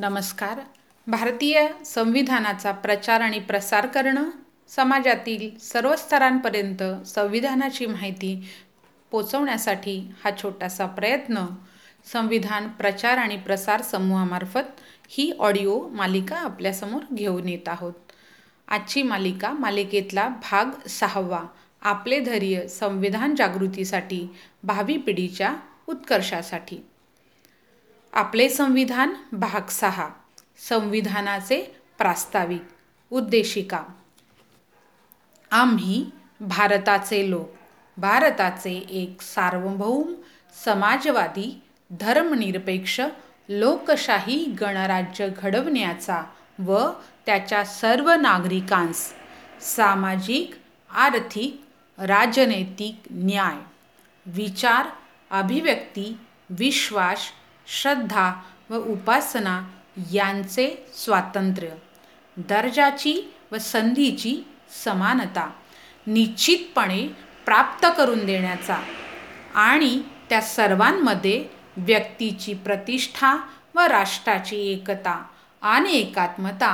नमस्कार. भारतीय संविधानाचा प्रचार आणि प्रसार करणं समाजातील सर्व स्तरांपर्यंत संविधानाची माहिती पोचवण्यासाठी हा छोटासा प्रयत्न संविधान प्रचार आणि प्रसार समूहामार्फत ही ऑडिओ मालिका आपल्यासमोर घेऊन येत आहोत. आजची मालिका मालिकेतला भाग सहावा आपले धैर्य संविधान जागृतीसाठी भावी पिढीच्या उत्कर्षासाठी. आपले संविधान भाग सहा संविधानाचे प्रास्ताविक उद्देशिका. आम्ही भारताचे लोक भारताचे एक सार्वभौम समाजवादी धर्मनिरपेक्ष लोकशाही गणराज्य घडवण्याचा व त्याच्या सर्व नागरिकांस सामाजिक आर्थिक राजनैतिक न्याय विचार अभिव्यक्ती विश्वास श्रद्धा व उपासना यांचे स्वातंत्र्य. दर्जाची व संधीची समानता निश्चितपणे प्राप्त करून देण्याचा आणि त्या सर्वांमध्ये व्यक्तीची प्रतिष्ठा व राष्ट्राची एकता आणि एकात्मता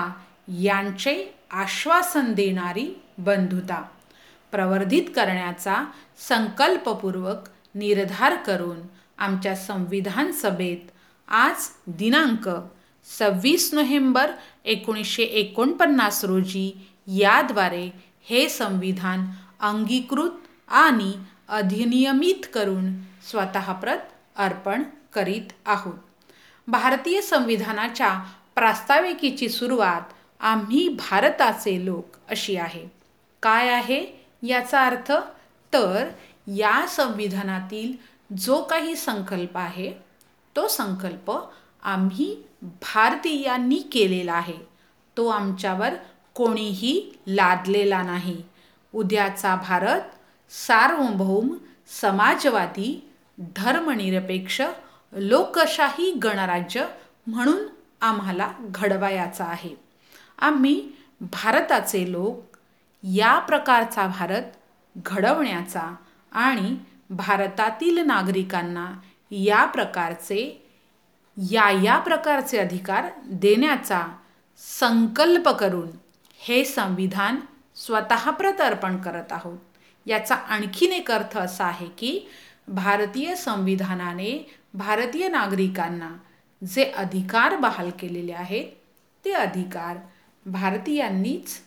यांचे आश्वासन देणारी बंधुता प्रवर्धित करण्याचा संकल्पपूर्वक निर्धार करून आमच्या संविधान सभेत आज दिनांक सव्वीस नोव्हेंबर एकोणीसशे एकोणपन्नास रोजी याद्वारे हे संविधान अंगीकृत आणि अधिनियमित करून स्वतःप्रत अर्पण करीत आहोत. भारतीय संविधानाच्या प्रास्ताविकेची सुरुवात आम्ही भारताचे लोक अशी आहे. काय आहे याचा अर्थ? तर या संविधानातील जो काही संकल्प आहे तो संकल्प आम्ही भारतीयांनी केलेला आहे. तो आमच्यावर कोणीही लादलेला नाही. उद्याचा भारत सार्वभौम समाजवादी धर्मनिरपेक्ष लोकशाही गणराज्य म्हणून आम्हाला घडवायचा आहे. आम्ही भारताचे लोक या प्रकारचा भारत घडवण्याचा आणि भारतातील नागरिकांना या प्रकारचे या या प्रकारचे अधिकार देण्याचा संकल्प करून हे संविधान स्वतः अर्पण करत आहोत. याचा आणखीन एक अर्थ असा आहे की भारतीय संविधानाने भारतीय नागरिकांना जे अधिकार बहाल केलेले आहेत ते अधिकार भारतीयांनीच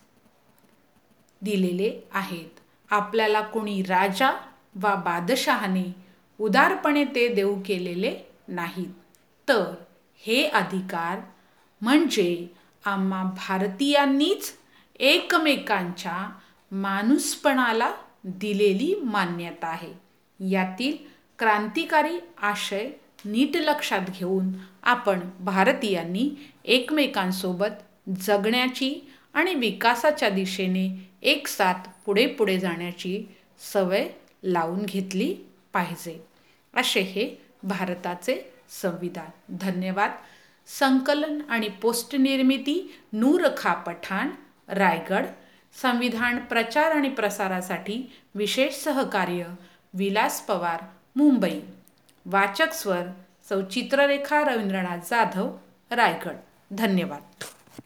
दिलेले आहेत. आपल्याला कोणी राजा वा बादशहाने उदारपणे ते देऊ केलेले नाहीत. तर हे अधिकार म्हणजे आम्हा भारतीयांनीच एकमेकांच्या माणूसपणाला दिलेली मान्यता आहे. यातील क्रांतिकारी आशय नीट लक्षात घेऊन आपण भारतीयांनी एकमेकांसोबत जगण्याची आणि विकासाच्या दिशेने एकसाथ पुढे पुढे जाण्याची सवय लावून घेतली पाहिजे. असे हे भारताचे संविधान. धन्यवाद. संकलन आणि पोस्ट निर्मिती नूरखा पठाण रायगड. संविधान प्रचार आणि प्रसारासाठी विशेष सहकार्य विलास पवार मुंबई. वाचक स्वर सौ चित्ररेखा रवींद्रनाथ जाधव रायगड. धन्यवाद.